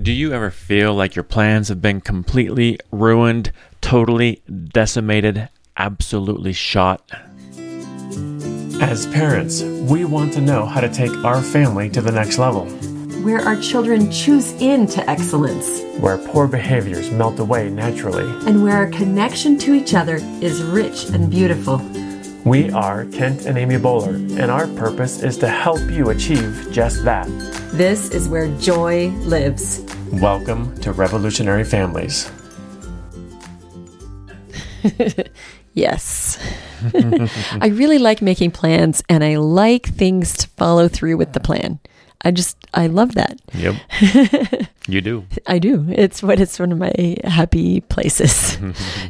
Do you ever feel like your plans have been completely ruined, totally decimated, absolutely shot? As parents, we want to know how to take our family to the next level, where our children choose into excellence, where poor behaviors melt away naturally. and where our connection to each other is rich and beautiful. We are Kent and Amy Bowler, and our purpose is to help you achieve just that. This is where joy lives. Welcome to Revolutionary Families. Yes. I really like making plans and I like things to follow through with the plan. I just, I love that. Yep. you do. I do. It's what it's one of my happy places.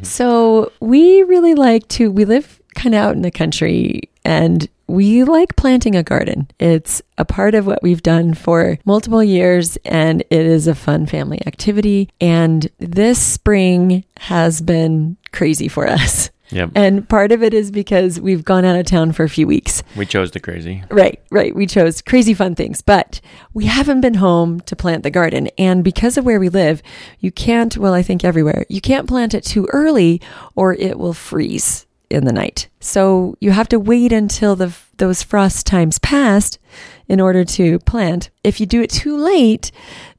so we really like to, we live kind of out in the country and we like planting a garden. It's a part of what we've done for multiple years and it is a fun family activity. And this spring has been crazy for us. Yep. And part of it is because we've gone out of town for a few weeks. We chose the crazy. Right, right. We chose crazy fun things, but we haven't been home to plant the garden. And because of where we live, you can't, well, I think everywhere, you can't plant it too early or it will freeze in the night. So you have to wait until the those frost times passed in order to plant. If you do it too late,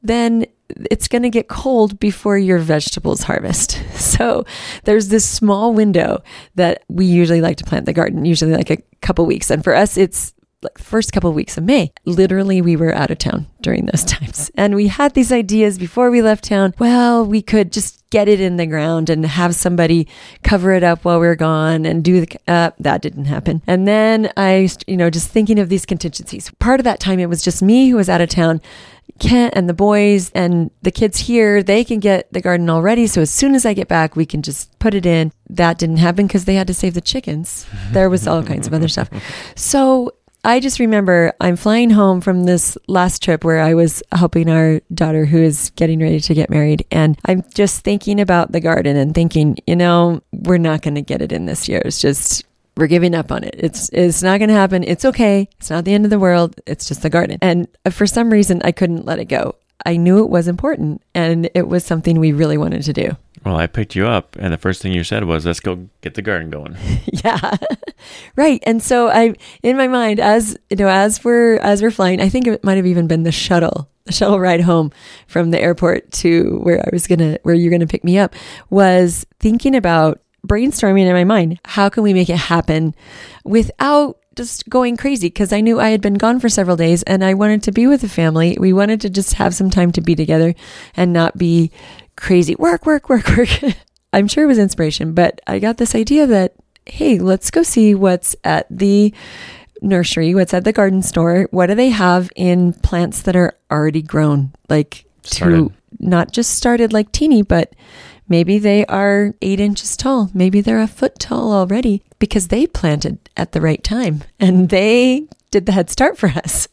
then it's going to get cold before your vegetables harvest. So there's this small window that we usually like to plant the garden, usually like a couple weeks. And for us, it's like first couple of weeks of May. Literally, we were out of town during those times. And we had these ideas before we left town. Well, we could just get it in the ground and have somebody cover it up while we are gone and do the, uh, that didn't happen. And then I, you know, just thinking of these contingencies. Part of that time, it was just me who was out of town. Kent and the boys and the kids here, they can get the garden already. So as soon as I get back, we can just put it in. That didn't happen because they had to save the chickens. There was all kinds of other stuff. So I just remember I'm flying home from this last trip where I was helping our daughter who is getting ready to get married. And I'm just thinking about the garden and thinking, you know, we're not going to get it in this year. It's just, we're giving up on it. It's it's not going to happen. It's okay. It's not the end of the world. It's just the garden. And uh, for some reason, I couldn't let it go. I knew it was important and it was something we really wanted to do. Well, I picked you up, and the first thing you said was, "Let's go get the garden going." yeah right and so i in my mind as you know as we're as we're flying i think it might have even been the shuttle the shuttle ride home from the airport to where i was gonna where you're gonna pick me up was thinking about brainstorming in my mind how can we make it happen without just going crazy because I knew I had been gone for several days and I wanted to be with the family. We wanted to just have some time to be together and not be crazy work, work, work, work. I'm sure it was inspiration, but I got this idea that, hey, let's go see what's at the nursery, what's at the garden store. What do they have in plants that are already grown? Like Started. to not just started like teeny, but maybe they are eight inches tall. Maybe they're a foot tall already because they planted at the right time and they did the head start for us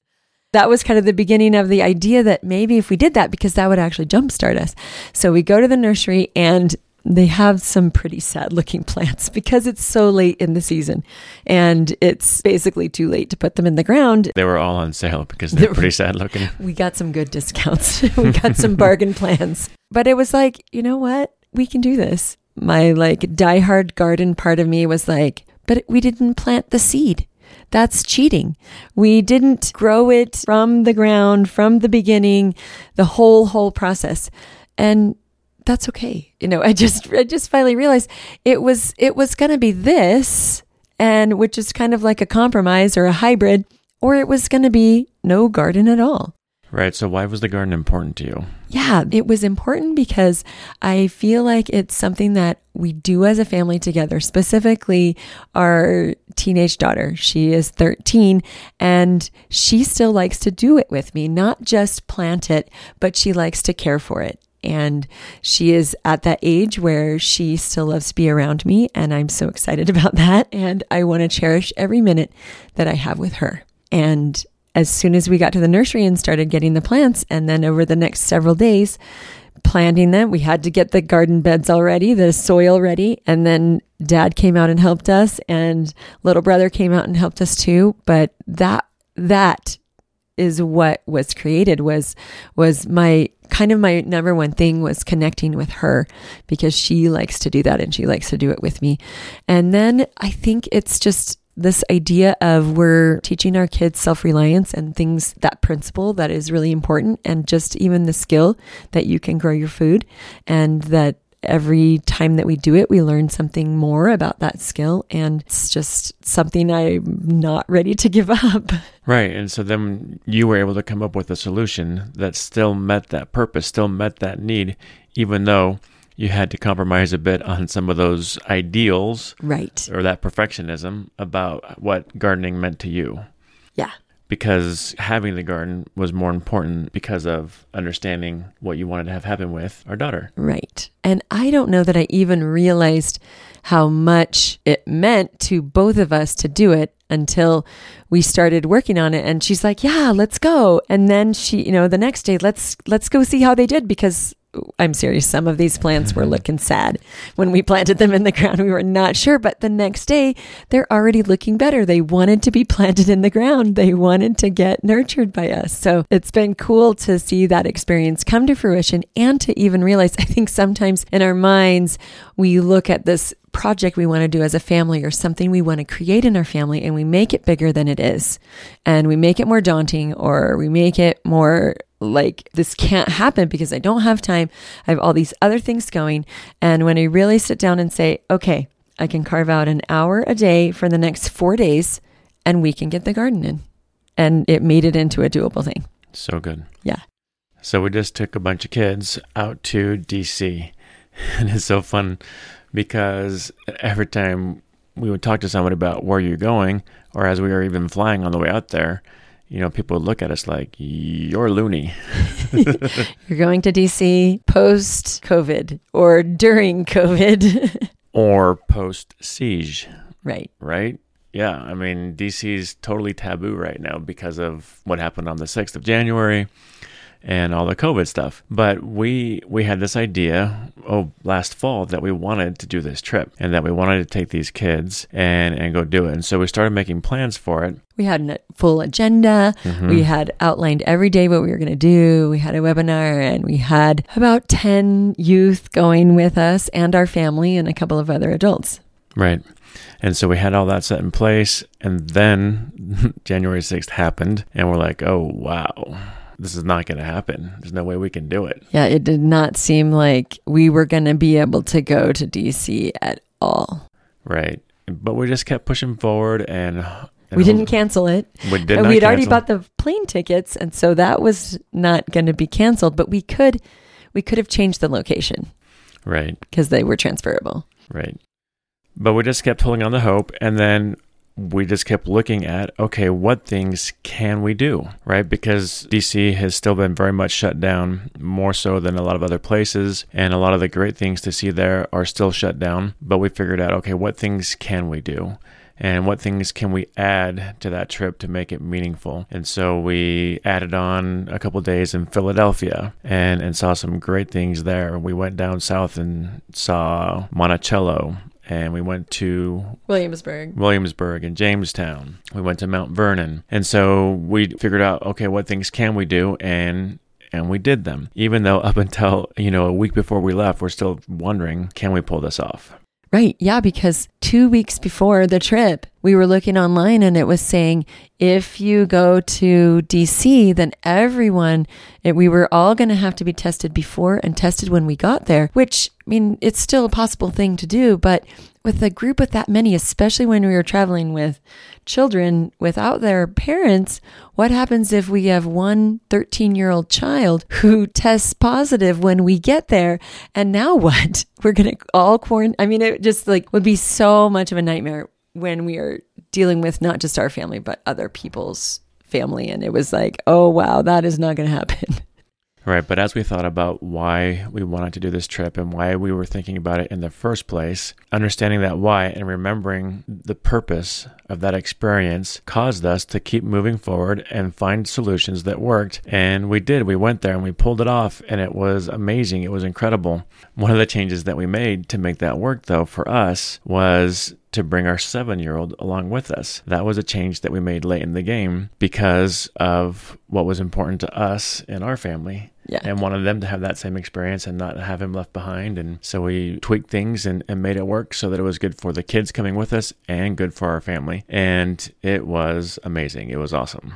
that was kind of the beginning of the idea that maybe if we did that, because that would actually jumpstart us. So we go to the nursery and they have some pretty sad looking plants because it's so late in the season and it's basically too late to put them in the ground. They were all on sale because they're pretty sad looking. We got some good discounts. we got some bargain plans. But it was like, you know what? We can do this. My like diehard garden part of me was like, but we didn't plant the seed. That's cheating. We didn't grow it from the ground, from the beginning, the whole, whole process. And that's okay. You know, I just, I just finally realized it was, it was going to be this and which is kind of like a compromise or a hybrid, or it was going to be no garden at all. Right. So, why was the garden important to you? Yeah, it was important because I feel like it's something that we do as a family together, specifically our teenage daughter. She is 13 and she still likes to do it with me, not just plant it, but she likes to care for it. And she is at that age where she still loves to be around me. And I'm so excited about that. And I want to cherish every minute that I have with her. And as soon as we got to the nursery and started getting the plants, and then over the next several days, planting them, we had to get the garden beds all ready, the soil ready, and then dad came out and helped us, and little brother came out and helped us too. But that, that is what was created was was my kind of my number one thing was connecting with her because she likes to do that and she likes to do it with me. And then I think it's just this idea of we're teaching our kids self reliance and things, that principle that is really important, and just even the skill that you can grow your food, and that every time that we do it, we learn something more about that skill. And it's just something I'm not ready to give up. Right. And so then you were able to come up with a solution that still met that purpose, still met that need, even though you had to compromise a bit on some of those ideals Right. or that perfectionism about what gardening meant to you. Yeah. Because having the garden was more important because of understanding what you wanted to have happen with our daughter. Right. And I don't know that I even realized how much it meant to both of us to do it until we started working on it and she's like, "Yeah, let's go." And then she, you know, the next day, "Let's let's go see how they did because I'm serious, some of these plants were mm-hmm. looking sad when we planted them in the ground. We were not sure, but the next day they're already looking better. They wanted to be planted in the ground. They wanted to get nurtured by us. So it's been cool to see that experience come to fruition and to even realize I think sometimes in our minds we look at this project we want to do as a family or something we want to create in our family and we make it bigger than it is. And we make it more daunting or we make it more like this can't happen because I don't have time. I have all these other things going. And when I really sit down and say, okay, I can carve out an hour a day for the next four days and we can get the garden in. And it made it into a doable thing. So good. Yeah. So we just took a bunch of kids out to DC. And it's so fun because every time we would talk to someone about where you're going, or as we were even flying on the way out there, you know, people look at us like, you're loony. You're going to DC post COVID or during COVID. or post siege, right. right? Yeah, I mean, DC is totally taboo right now because of what happened on the 6th of January and all the COVID stuff. But we we had this idea oh last fall that we wanted to do this trip and that we wanted to take these kids and and go do it. And so we started making plans for it. We had a full agenda. Mm-hmm. We had outlined every day what we were going to do. We had a webinar and we had about 10 youth going with us and our family and a couple of other adults. Right. And so we had all that set in place and then January 6th happened and we're like, "Oh, wow. This is not going to happen. There's no way we can do it." Yeah, it did not seem like we were going to be able to go to DC at all. Right. But we just kept pushing forward and, and We didn't cancel it. we did And we'd already bought the plane tickets and so that was not going to be canceled, but we could we could have changed the location Right. because they were transferable. Right. But we just kept holding on to hope. And then we just kept looking at, okay, what things can we do? Right. Because DC has still been very much shut down, more so than a lot of other places. And a lot of the great things to see there are still shut down. But we figured out, okay, what things can we do? And what things can we add to that trip to make it meaningful? And so we added on a couple days in Philadelphia and, and saw some great things there. We went down south and saw Monticello and we went to Williamsburg. Williamsburg and Jamestown. We went to Mount Vernon. And so we figured out, okay, what things can we do? And and we did them. Even though up until, you know, a week before we left, we're still wondering, can we pull this off? Right. Yeah. Because two weeks before the trip, we were looking online and it was saying if you go to DC, then everyone, it, we were all going to have to be tested before and tested when we got there, which, I mean, it's still a possible thing to do. But with a group with that many, especially when we were traveling with children without their parents, what happens if we have one 13 year old child who tests positive when we get there? And now what? We're going to all quarantine. I mean, it just like would be so much of a nightmare when we are dealing with not just our family, but other people's family. And it was like, oh, wow, that is not going to happen. Right. But as we thought about why we wanted to do this trip and why we were thinking about it in the first place, understanding that why and remembering the purpose of that experience caused us to keep moving forward and find solutions that worked. And we did. We went there and we pulled it off, and it was amazing. It was incredible. One of the changes that we made to make that work, though, for us was to bring our seven year old along with us. That was a change that we made late in the game because of what was important to us and our family. Yeah. And wanted them to have that same experience and not have him left behind. And so we tweaked things and, and made it work so that it was good for the kids coming with us and good for our family. And it was amazing. It was awesome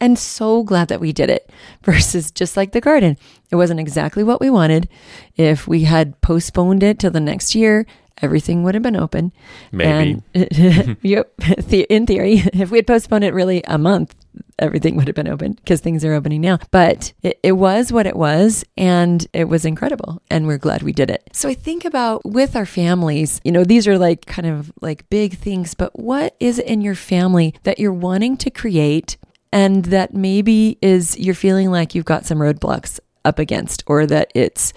and so glad that we did it versus just like the garden. It wasn't exactly what we wanted. If we had postponed it till the next year, everything would have been open. Maybe. And, yep. In theory, if we had postponed it really a month, everything would have been open because things are opening now. But it, it, was what it was, and it was incredible. And we're glad we did it. So I think about with our families, you know, these are like kind of like big things, but what is it in your family that you're wanting to create and that maybe is you're feeling like you've got some roadblocks up against or that it's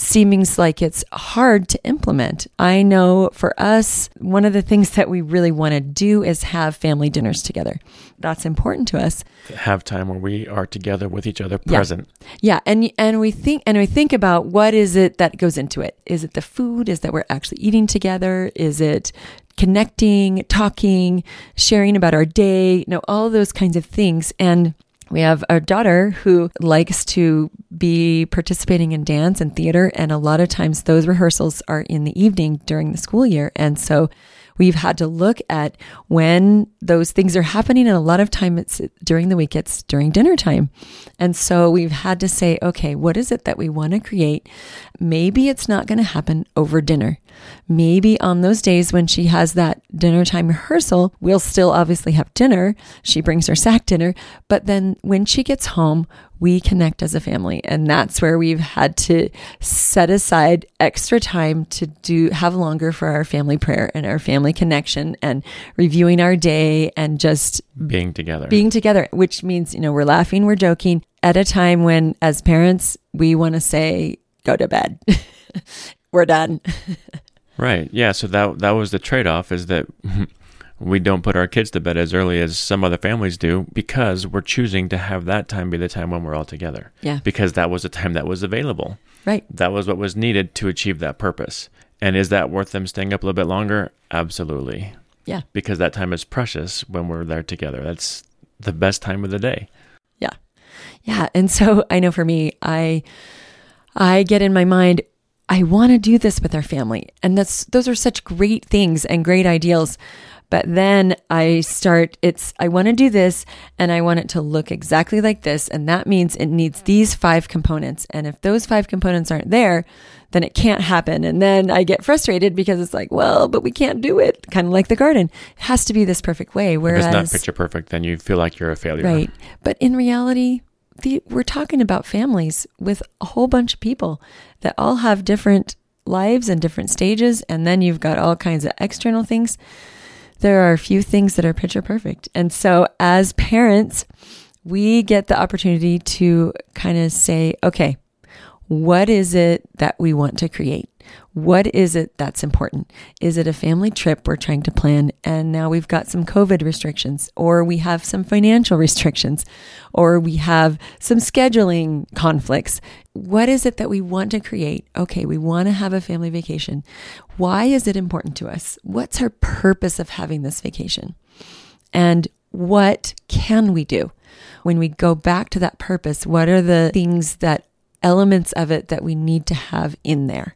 seems like it's hard to implement. I know for us, one of the things that we really want to do is have family dinners together. That's important to us. Have time where we are together with each other present. Yeah. yeah. And and we think and we think about what is it that goes into it? Is it the food? Is that we're actually eating together? Is it connecting, talking, sharing about our day, you know, all those kinds of things. And we have our daughter who likes to be participating in dance and theater. And a lot of times those rehearsals are in the evening during the school year. And so we've had to look at when those things are happening. And a lot of time it's during the week, it's during dinner time. And so we've had to say, okay, what is it that we want to create? Maybe it's not going to happen over dinner. Maybe on those days when she has that dinner time rehearsal, we'll still obviously have dinner. She brings her sack dinner. But then when she gets home, we connect as a family. And that's where we've had to set aside extra time to do have longer for our family prayer and our family connection and reviewing our day and just being together. Being together, which means, you know, we're laughing, we're joking at a time when as parents, we want to say, go to bed. we're done. right. Yeah. So that that was the trade off is that we don't put our kids to bed as early as some other families do because we're choosing to have that time be the time when we're all together. Yeah. Because that was the time that was available. Right. That was what was needed to achieve that purpose. And is that worth them staying up a little bit longer? Absolutely. Yeah. Because that time is precious when we're there together. That's the best time of the day. Yeah. Yeah. And so I know for me, I I get in my mind, I want to do this with our family. And that's those are such great things and great ideals. But then I start, it's, I want to do this and I want it to look exactly like this. And that means it needs these five components. And if those five components aren't there, then it can't happen. And then I get frustrated because it's like, well, but we can't do it. Kind of like the garden. It has to be this perfect way. Whereas, if it's not picture perfect, then you feel like you're a failure. Right. But in reality, the, we're talking about families with a whole bunch of people that all have different lives and different stages. And then you've got all kinds of external things. There are a few things that are picture perfect. And so as parents, we get the opportunity to kind of say, okay, what is it that we want to create? What is it that's important? Is it a family trip we're trying to plan and now we've got some COVID restrictions, or we have some financial restrictions, or we have some scheduling conflicts? What is it that we want to create? Okay, we want to have a family vacation. Why is it important to us? What's our purpose of having this vacation? And what can we do? When we go back to that purpose, what are the things that elements of it that we need to have in there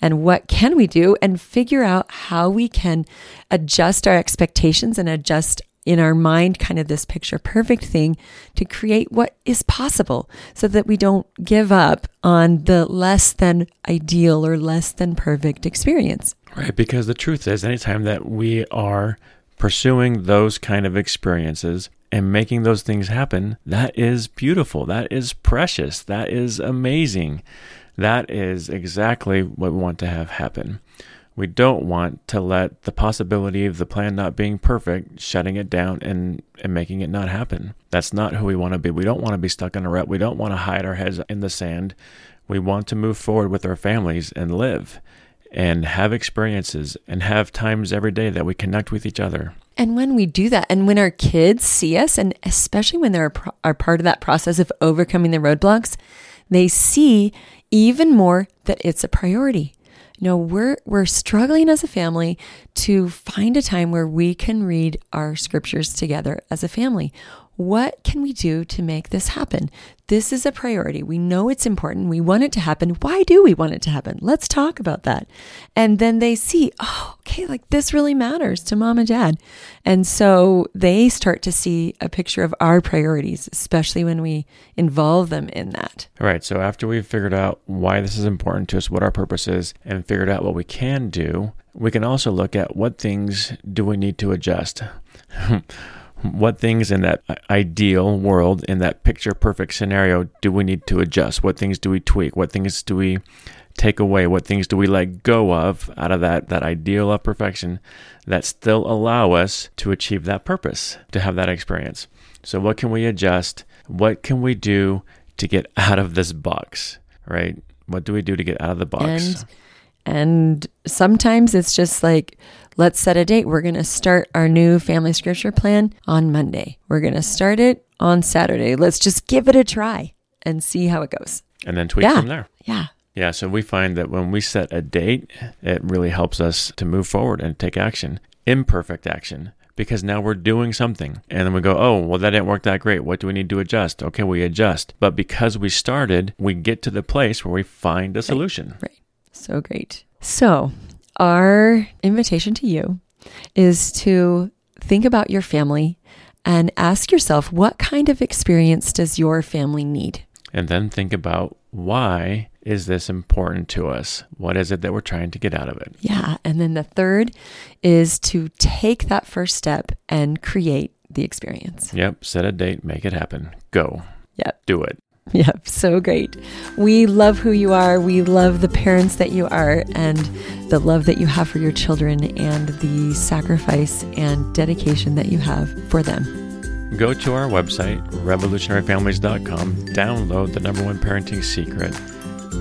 and what can we do and figure out how we can adjust our expectations and adjust in our mind kind of this picture perfect thing to create what is possible so that we don't give up on the less than ideal or less than perfect experience. Right, because the truth is anytime that we are pursuing those kind of experiences and making those things happen, that is beautiful. That is precious. That is amazing. That is exactly what we want to have happen. We don't want to let the possibility of the plan not being perfect shutting it down and, and making it not happen. That's not who we want to be. We don't want to be stuck in a rut. We don't want to hide our heads in the sand. We want to move forward with our families and live and have experiences and have times every day that we connect with each other. And when we do that, and when our kids see us, and especially when they're are part of that process of overcoming the roadblocks, they see even more that it's a priority. You know, we're we're struggling as a family to find a time where we can read our scriptures together as a family. What can we do to make this happen? This is a priority. We know it's important. We want it to happen. Why do we want it to happen? Let's talk about that. And then they see, oh, okay, like this really matters to mom and dad. And so they start to see a picture of our priorities, especially when we involve them in that. All right. So after we've figured out why this is important to us, what our purpose is, and figured out what we can do, we can also look at what things do we need to adjust. what things in that ideal world, in that picture perfect scenario, do we need to adjust? What things do we tweak? What things do we take away? What things do we let go of out of that, that ideal of perfection that still allow us to achieve that purpose, to have that experience? So, what can we adjust? What can we do to get out of this box, right? What do we do to get out of the box? And, and sometimes it's just like, let's set a date. We're going to start our new family scripture plan on Monday. We're going to start it on Saturday. Let's just give it a try and see how it goes. And then tweak Yeah. from there. Yeah. Yeah, so we find that when we set a date, it really helps us to move forward and take action, imperfect action, because now we're doing something. And then we go, oh, well, that didn't work that great. What do we need to adjust? Okay, we adjust. But because we started, we get to the place where we find a solution. Right. So great. So, our invitation to you is to think about your family and ask yourself what kind of experience does your family need? And then think about why is this important to us? What is it that we're trying to get out of it? Yeah. And then the third is to take that first step and create the experience. Yep, set a date, make it happen. Go. Yep. Do it. Yep. So great. We love who you are. We love the parents that you are and the love that you have for your children and the sacrifice and dedication that you have for them. Go to our website, revolutionaryfamilies.com, download the number one parenting secret,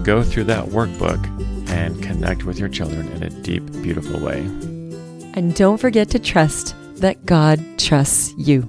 go through that workbook, and connect with your children in a deep, beautiful way. And don't forget to trust that God trusts you.